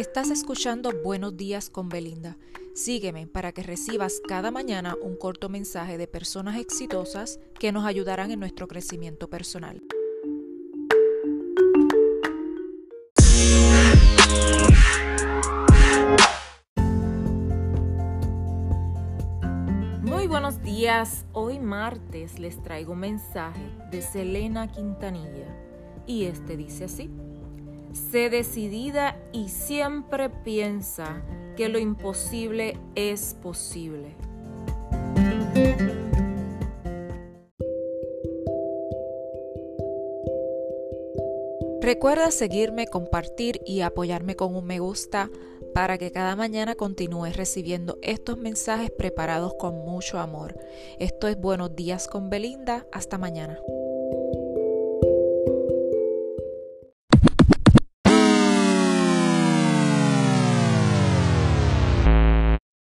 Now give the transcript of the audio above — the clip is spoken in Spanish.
Estás escuchando Buenos días con Belinda. Sígueme para que recibas cada mañana un corto mensaje de personas exitosas que nos ayudarán en nuestro crecimiento personal. Muy buenos días. Hoy martes les traigo un mensaje de Selena Quintanilla y este dice así. Sé decidida y siempre piensa que lo imposible es posible. Recuerda seguirme, compartir y apoyarme con un me gusta para que cada mañana continúes recibiendo estos mensajes preparados con mucho amor. Esto es Buenos días con Belinda. Hasta mañana.